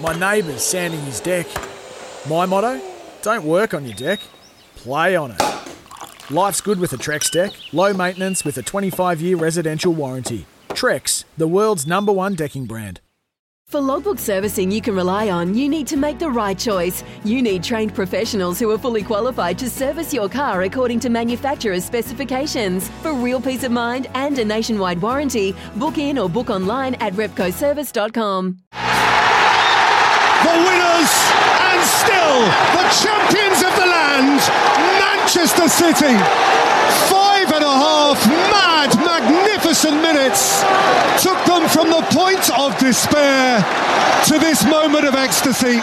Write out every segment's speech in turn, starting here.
My neighbour's sanding his deck. My motto? Don't work on your deck, play on it. Life's good with a Trex deck. Low maintenance with a 25 year residential warranty. Trex, the world's number one decking brand. For logbook servicing you can rely on, you need to make the right choice. You need trained professionals who are fully qualified to service your car according to manufacturer's specifications. For real peace of mind and a nationwide warranty, book in or book online at repcoservice.com. The winners and still the champions of the land, Manchester City. Five and a half mad, magnificent minutes took them from the point of despair to this moment of ecstasy.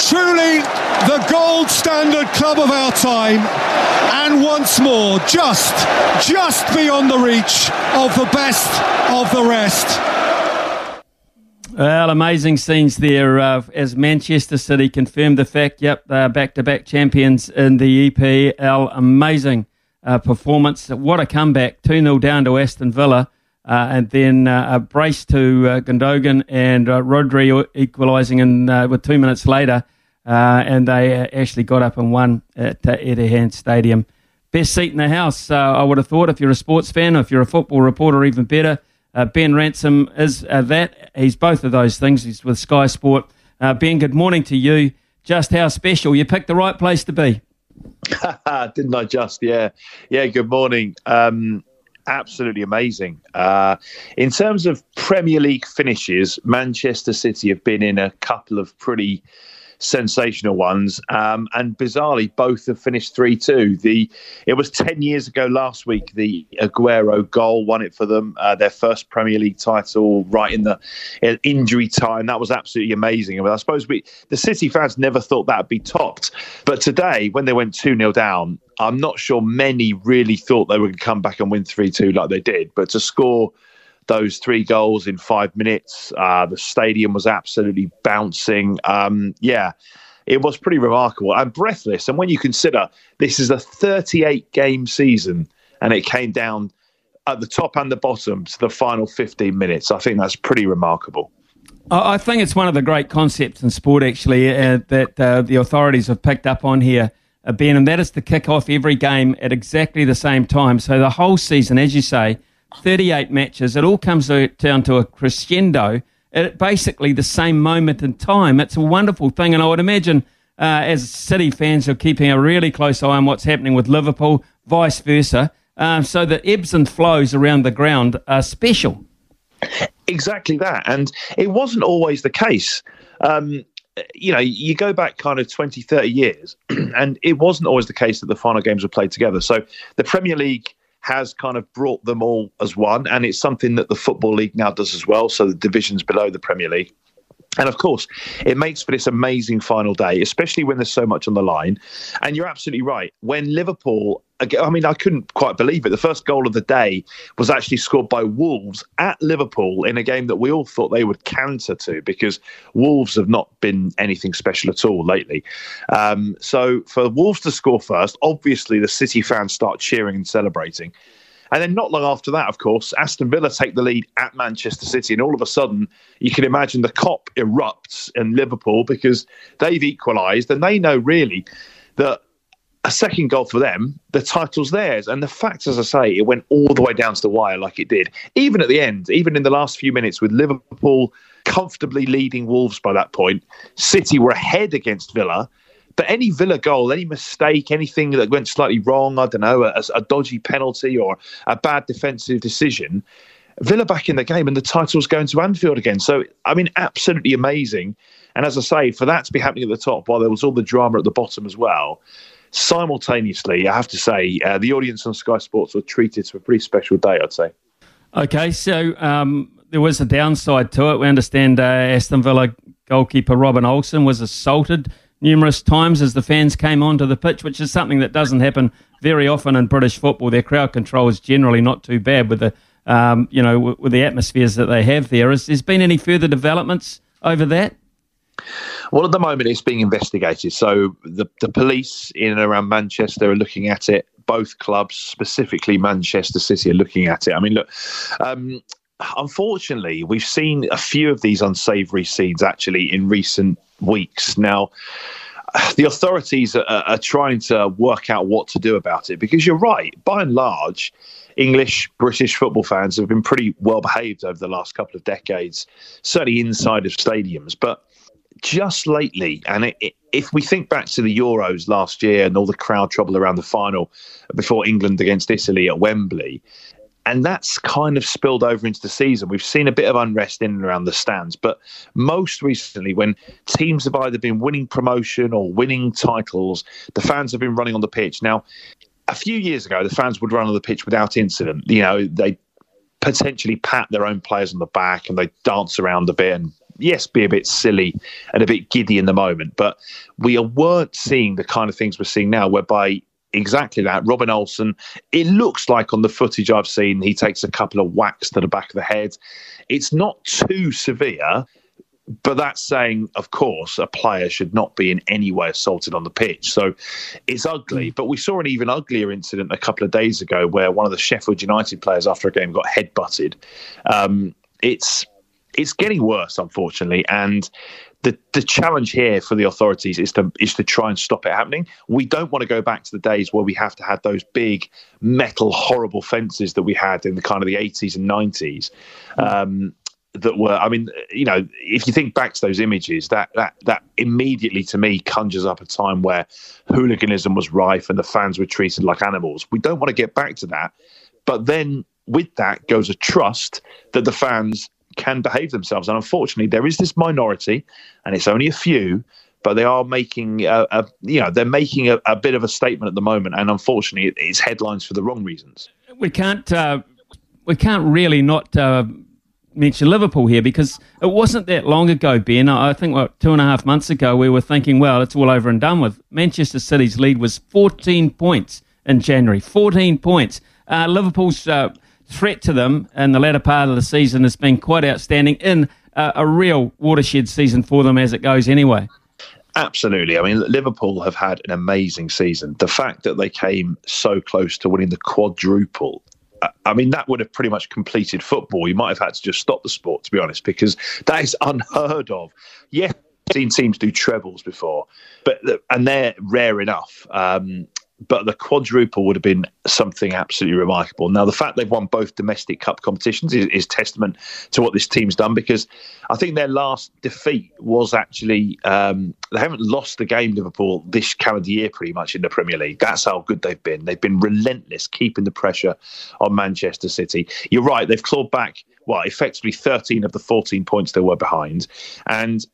Truly the gold standard club of our time, and once more, just, just beyond the reach of the best of the rest. Well, amazing scenes there uh, as Manchester City confirmed the fact, yep, they're back to back champions in the EPL. Amazing uh, performance. What a comeback. 2 0 down to Aston Villa. Uh, and then uh, a brace to uh, Gundogan and uh, Rodri equalising in, uh, with two minutes later. Uh, and they uh, actually got up and won at Etihad Stadium. Best seat in the house, I would have thought, if you're a sports fan or if you're a football reporter, even better. Ben Ransom is that. He's both of those things. He's with Sky Sport. ben, good morning to you. Just how special. You picked the right place to be. Didn't I just? Yeah. Yeah, good morning. Um, absolutely amazing. Uh, in terms of Premier League finishes, Manchester City have been in a couple of pretty sensational ones. Um, and bizarrely, both have finished 3 2. The It was 10 years ago last week, the Aguero goal won it for them, uh, their first Premier League title right in the in injury time. That was absolutely amazing. But I suppose we, the City fans never thought that would be topped. But today, when they went 2 0 down, I'm not sure many really thought they would come back and win 3 2 like they did. But to score those three goals in five minutes. Uh, the stadium was absolutely bouncing. Um, yeah, it was pretty remarkable and breathless. And when you consider this is a 38 game season and it came down at the top and the bottom to the final 15 minutes, I think that's pretty remarkable. I think it's one of the great concepts in sport, actually, uh, that uh, the authorities have picked up on here, uh, Ben, and that is to kick off every game at exactly the same time. So the whole season, as you say, 38 matches. It all comes down to a crescendo at basically the same moment in time. It's a wonderful thing, and I would imagine uh, as City fans are keeping a really close eye on what's happening with Liverpool, vice versa. Uh, so the ebbs and flows around the ground are special. Exactly that, and it wasn't always the case. Um, you know, you go back kind of 20, 30 years, and it wasn't always the case that the final games were played together. So the Premier League has kind of brought them all as one, and it's something that the Football League now does as well. So the divisions below the Premier League. And of course, it makes for this amazing final day, especially when there's so much on the line. And you're absolutely right. When Liverpool, I mean, I couldn't quite believe it. The first goal of the day was actually scored by Wolves at Liverpool in a game that we all thought they would canter to because Wolves have not been anything special at all lately. Um, so for Wolves to score first, obviously the City fans start cheering and celebrating. And then not long after that, of course, Aston Villa take the lead at Manchester City. And all of a sudden, you can imagine the Kop erupts in Liverpool because they've equalised and they know really that a second goal for them, the title's theirs. And the fact, as I say, it went all the way down to the wire like it did. Even at the end, even in the last few minutes with Liverpool comfortably leading Wolves by that point, City were ahead against Villa but any Villa goal, any mistake, anything that went slightly wrong, I don't know, a, a dodgy penalty or a bad defensive decision, Villa back in the game and the title's going to Anfield again. So, I mean, absolutely amazing. And as I say, for that to be happening at the top while there was all the drama at the bottom as well, simultaneously, I have to say, uh, the audience on Sky Sports were treated to a pretty special day, I'd say. Okay, so um, there was a downside to it. We understand uh, Aston Villa goalkeeper Robin Olsen was assaulted numerous times as the fans came onto the pitch, which is something that doesn't happen very often in British football. Their crowd control is generally not too bad with the um, you know with the atmospheres that they have there. Has there been any further developments over that? Well, at the moment, it's being investigated. So the the police in and around Manchester are looking at it. Both clubs, specifically Manchester City, are looking at it. I mean, look. Um, unfortunately, we've seen a few of these unsavoury scenes actually in recent weeks. Now, the authorities are, are, trying to work out what to do about it because you're right. By and large, English, British football fans have been pretty well behaved over the last couple of decades, certainly inside of stadiums. But just lately, and it, it, if we think back to the Euros last year and all the crowd trouble around the final before England against Italy at Wembley, and that's kind of spilled over into the season. We've seen a bit of unrest in and around the stands, but most recently, when teams have either been winning promotion or winning titles, the fans have been running on the pitch. Now, a few years ago, the fans would run on the pitch without incident. You know, they potentially pat their own players on the back and they dance around a bit and yes, be a bit silly and a bit giddy in the moment, but we weren't seeing the kind of things we're seeing now, whereby exactly that. Robin Olsen, it looks like on the footage I've seen, he takes a couple of whacks to the back of the head. It's not too severe, but that's saying, of course, a player should not be in any way assaulted on the pitch. So it's ugly. But we saw an even uglier incident a couple of days ago where one of the Sheffield United players after a game got headbutted. Um, it's it's getting worse, unfortunately, and the the challenge here for the authorities is to is to try and stop it happening. We don't want to go back to the days where we have to have those big metal horrible fences that we had in the kind of the 80s and 90s. Um, that were I mean, you know, if you think back to those images, that that that immediately to me conjures up a time where hooliganism was rife and the fans were treated like animals. We don't want to get back to that. But then with that goes a trust that the fans can behave themselves. And unfortunately, there is this minority, and it's only a few, but they are making a, a you know they're making a, a, bit of a statement at the moment, and unfortunately, it's headlines for the wrong reasons. We can't uh, we can't really not. Uh, mention Liverpool here because it wasn't that long ago, Ben. I think what two and a half months ago we were thinking, well, it's all over and done with. Manchester City's lead was 14 points in January. 14 points. Uh, Liverpool's uh, threat to them in the latter part of the season has been quite outstanding in a real watershed season for them as it goes anyway. Absolutely. I mean, Liverpool have had an amazing season. The fact that they came so close to winning the quadruple I mean, that would have pretty much completed football. You might have had to just stop the sport, to be honest, because that is unheard of. Yes, seen teams do trebles before, but and they're rare enough. Um, but the quadruple would have been something absolutely remarkable. Now, the fact they've won both domestic cup competitions is, is testament to what this team's done because I think their last defeat was actually um, they haven't lost the game Liverpool this calendar year pretty much in the Premier League. That's how good they've been. They've been relentless, keeping the pressure on Manchester City. You're right; they've clawed back well, effectively 13 of the 14 points they were behind. And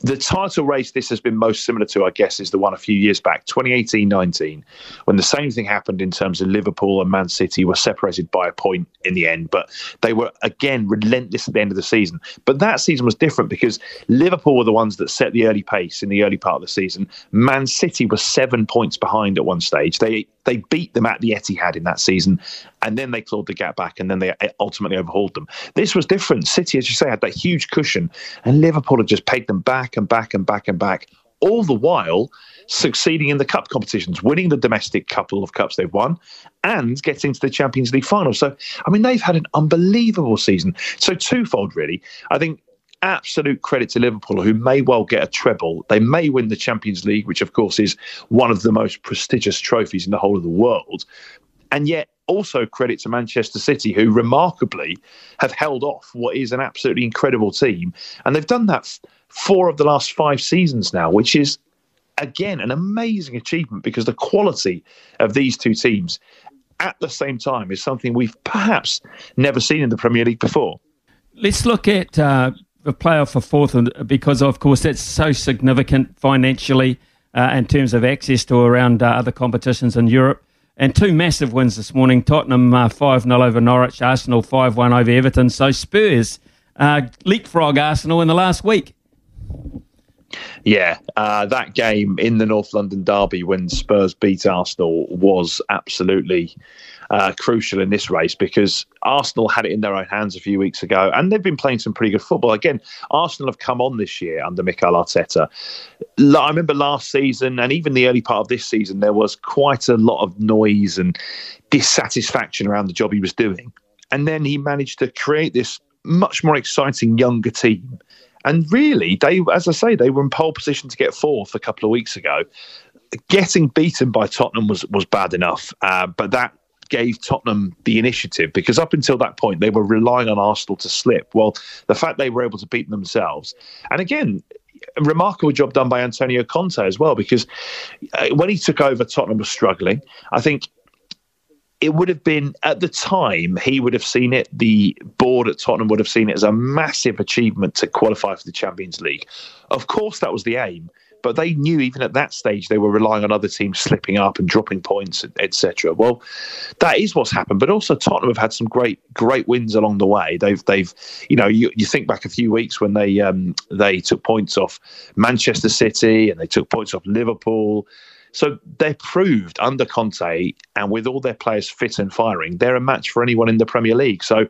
the title race this has been most similar to, I guess, is the one a few years back, 2018 19, when the same thing happened in terms of Liverpool and Man City were separated by a point in the end, but they were again relentless at the end of the season. But that season was different because Liverpool were the ones that set the early pace in the early part of the season. Man City was seven points behind at one stage. They they beat them at the Etihad in that season, and then they clawed the gap back, and then they eh, ultimately overhauled them. This was different. City, as you say, had that huge cushion, and Liverpool had just pegged them back and back and back and back. All the while succeeding in the cup competitions, winning the domestic couple of cups they've won, and getting to the Champions League final. So, I mean, they've had an unbelievable season. So, twofold, really. I think absolute credit to Liverpool, who may well get a treble. They may win the Champions League, which, of course, is one of the most prestigious trophies in the whole of the world. And yet, also credit to Manchester City, who remarkably have held off what is an absolutely incredible team. And they've done that four of the last five seasons now, which is, again, an amazing achievement because the quality of these two teams at the same time is something we've perhaps never seen in the Premier League before. Let's look at uh, playoff for fourth, because of course that's so significant financially uh, in terms of access to around uh, other competitions in Europe. And two massive wins this morning: Tottenham uh, five 0 over Norwich, Arsenal five one over Everton. So Spurs uh, leapfrog Arsenal in the last week. Yeah, uh, that game in the North London derby when Spurs beat Arsenal was absolutely uh, crucial in this race because Arsenal had it in their own hands a few weeks ago, and they've been playing some pretty good football. Again, Arsenal have come on this year under Mikel Arteta. I remember last season and even the early part of this season, there was quite a lot of noise and dissatisfaction around the job he was doing. And then he managed to create this much more exciting younger team. And really, they, as I say, they were in pole position to get fourth a couple of weeks ago. Getting beaten by Tottenham was was bad enough, uh, but that gave Tottenham the initiative because up until that point they were relying on Arsenal to slip. Well, the fact they were able to beat themselves, and again, a remarkable job done by Antonio Conte as well because uh, when he took over, Tottenham was struggling. I think it would have been at the time he would have seen it the board at tottenham would have seen it as a massive achievement to qualify for the champions league of course that was the aim but they knew even at that stage they were relying on other teams slipping up and dropping points, etc. Well, that is what's happened. But also Tottenham have had some great great wins along the way. They've they've you know you, you think back a few weeks when they um, they took points off Manchester City and they took points off Liverpool. So they're proved under Conte and with all their players fit and firing, they're a match for anyone in the Premier League. So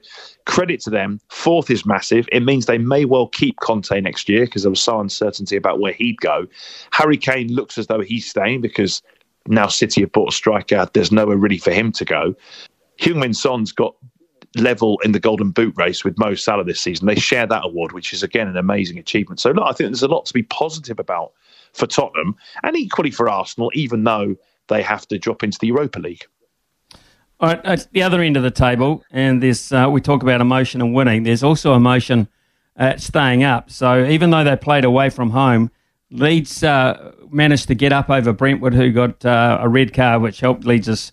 credit to them. Fourth is massive. It means they may well keep Conte next year because there was so uncertainty about where he'd go. Harry Kane looks as though he's staying because now City have bought a striker. There's nowhere really for him to go. Heung-min Son's got level in the Golden Boot race with Mo Salah this season. They share that award, which is again an amazing achievement. So look, I think there's a lot to be positive about for Tottenham and equally for Arsenal, even though they have to drop into the Europa League. All right, at the other end of the table, and this uh, we talk about emotion and winning. There's also emotion at staying up. So even though they played away from home, Leeds uh, managed to get up over Brentford, who got uh, a red card, which helped Leeds'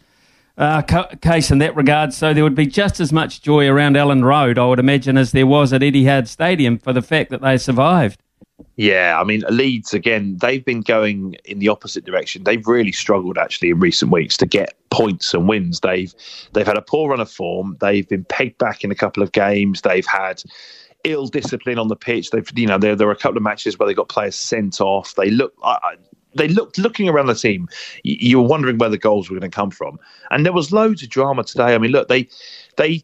uh, case in that regard. So there would be just as much joy around Elland Road, I would imagine, as there was at Etihad Stadium for the fact that they survived. Yeah, I mean Leeds again. They've been going in the opposite direction. They've really struggled actually in recent weeks to get points and wins. They've they've had a poor run of form. They've been pegged back in a couple of games. They've had ill discipline on the pitch. They've you know there there were a couple of matches where they got players sent off. They look. I, they looked looking around the team. You were wondering where the goals were going to come from, and there was loads of drama today. I mean, look, they they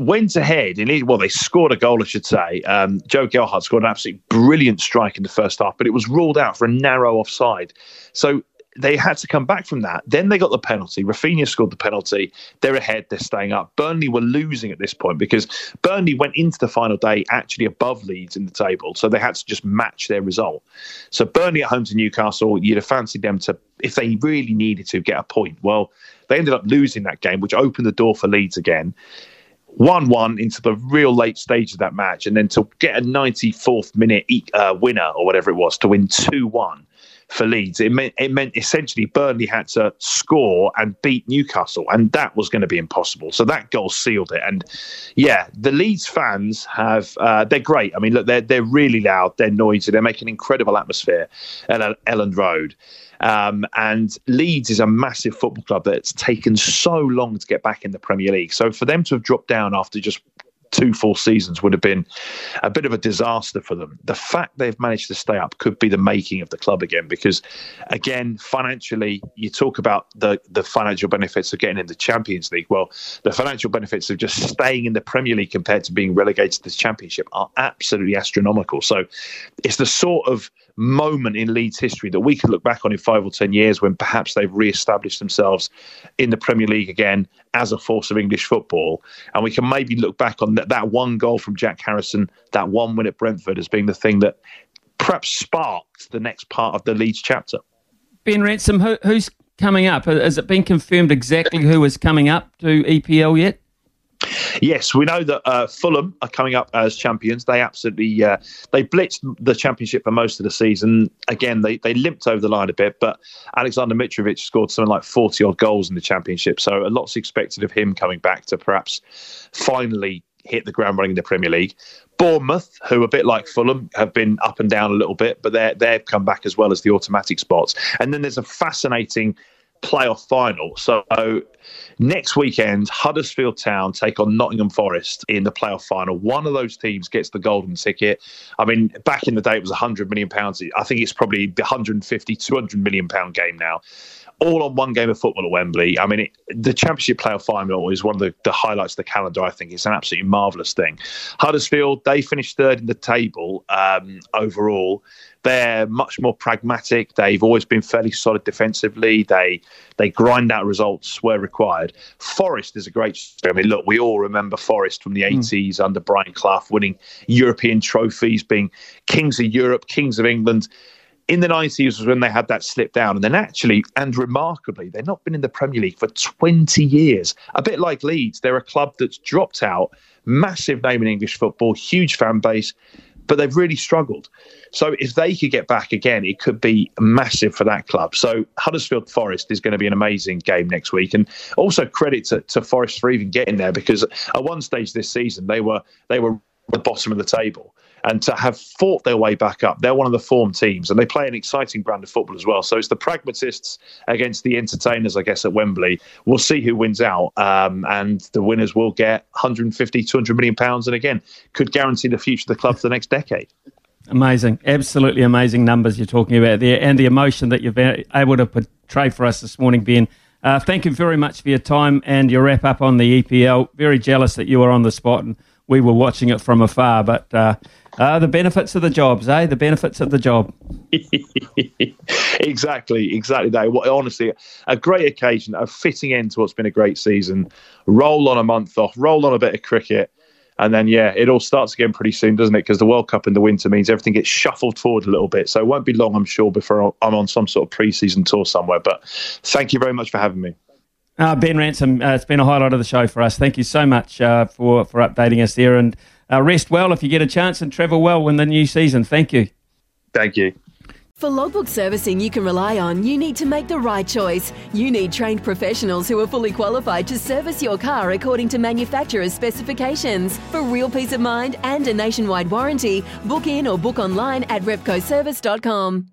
went ahead and well, they scored a goal, I should say. Um, Joe Gelhardt scored an absolutely brilliant strike in the first half, but it was ruled out for a narrow offside. So they had to come back from that. Then they got the penalty. Raphinha scored the penalty. They're ahead. They're staying up. Burnley were losing at this point because Burnley went into the final day actually above Leeds in the table, so they had to just match their result. So Burnley at home to Newcastle, you'd have fancied them to, if they really needed to, get a point. Well, they ended up losing that game, which opened the door for Leeds again. 1 1 into the real late stage of that match, and then to get a 94th minute uh, winner or whatever it was to win 2 1 for Leeds, it meant, it meant essentially Burnley had to score and beat Newcastle, and that was going to be impossible. So that goal sealed it. And yeah, the Leeds fans have, uh, they're great. I mean, look, they're, they're really loud, they're noisy, they make an incredible atmosphere at Elland Road. Um, and Leeds is a massive football club that's taken so long to get back in the Premier League. So for them to have dropped down after just two full seasons would have been a bit of a disaster for them. The fact they've managed to stay up could be the making of the club again, because again, financially, you talk about the the financial benefits of getting in the Champions League. Well, the financial benefits of just staying in the Premier League compared to being relegated to the Championship are absolutely astronomical. So it's the sort of moment in Leeds history that we could look back on in five or ten years when perhaps they've re-established themselves in the Premier League again as a force of English football, and we can maybe look back on that, that one goal from Jack Harrison, that one win at Brentford, as being the thing that perhaps sparked the next part of the Leeds chapter. Ben Ransom, who, who's coming up? Has it been confirmed exactly who is coming up to EPL yet? Yes, we know that uh, Fulham are coming up as champions. They absolutely uh, they blitzed the championship for most of the season. Again, they they limped over the line a bit, but Alexander Mitrovic scored something like forty odd goals in the championship. So a lot's expected of him coming back to perhaps finally hit the ground running in the Premier League. Bournemouth, who a bit like Fulham, have been up and down a little bit, but they they've come back as well as the automatic spots. And then there's a fascinating playoff final. So next weekend, Huddersfield Town take on Nottingham Forest in the playoff final. One of those teams gets the golden ticket. I mean, back in the day, it was 100 million pounds. I think it's probably the 150, 200 million pound game now. All on one game of football at Wembley. I mean, it, the Championship playoff final is one of the, the highlights of the calendar. I think it's an absolutely marvellous thing. Huddersfield, they finished third in the table um, overall. They're much more pragmatic. They've always been fairly solid defensively. They they grind out results where required. Forest is a great story. I mean, look, we all remember Forest from the mm. 80s under Brian Clough, winning European trophies, being kings of Europe, kings of England in the 90s was when they had that slip down. And then actually, and remarkably, they've not been in the Premier League for 20 years. A bit like Leeds, they're a club that's dropped out, massive name in English football, huge fan base, but they've really struggled. So if they could get back again, it could be massive for that club. So Huddersfield Forest is going to be an amazing game next week, and also credit to, to Forest for even getting there because at one stage this season they were they were the bottom of the table and to have fought their way back up. They're one of the form teams, and they play an exciting brand of football as well. So it's the pragmatists against the entertainers, I guess, at Wembley. We'll see who wins out, um, and the winners will get 150, 200 million pounds, and again, could guarantee the future of the club for the next decade. Amazing, absolutely amazing numbers you're talking about there, and the emotion that you've been able to portray for us this morning, Ben. Uh, thank you very much for your time and your wrap up on the EPL. Very jealous that you were on the spot and we were watching it from afar, but uh, uh, the benefits of the jobs, eh? The benefits of the job. exactly, exactly that. Honestly, a great occasion, a fitting end to what's been a great season. Roll on a month off, roll on a bit of cricket, and then yeah, it all starts again pretty soon, doesn't it? Because the World Cup in the winter means everything gets shuffled forward a little bit. So it won't be long, I'm sure, before I'm on some sort of pre-season tour somewhere. But thank you very much for having me. Uh, ben Ransom, uh, it's been a highlight of the show for us. Thank you so much uh, for for updating us there, and uh, rest well if you get a chance, and travel well in the new season. Thank you. Thank you. For logbook servicing you can rely on, you need to make the right choice. You need trained professionals who are fully qualified to service your car according to manufacturer's specifications. For real peace of mind and a nationwide warranty, book in or book online at repcoservice.com.